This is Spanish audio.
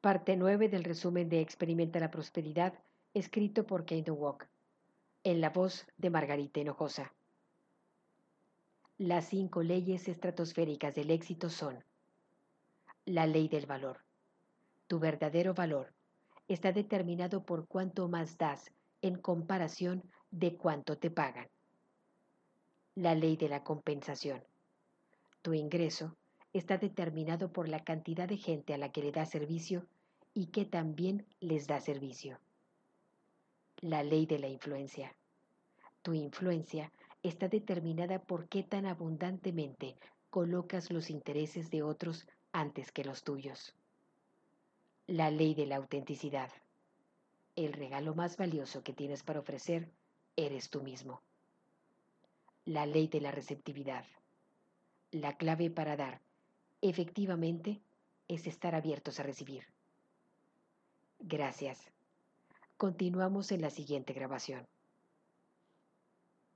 Parte 9 del resumen de Experimenta la Prosperidad, escrito por Kate Walk, en la voz de Margarita Hinojosa. Las cinco leyes estratosféricas del éxito son la ley del valor. Tu verdadero valor está determinado por cuánto más das en comparación de cuánto te pagan. La ley de la compensación. Tu ingreso está determinado por la cantidad de gente a la que le da servicio y que también les da servicio. La ley de la influencia. Tu influencia está determinada por qué tan abundantemente colocas los intereses de otros antes que los tuyos. La ley de la autenticidad. El regalo más valioso que tienes para ofrecer eres tú mismo. La ley de la receptividad. La clave para dar efectivamente es estar abiertos a recibir. Gracias. Continuamos en la siguiente grabación.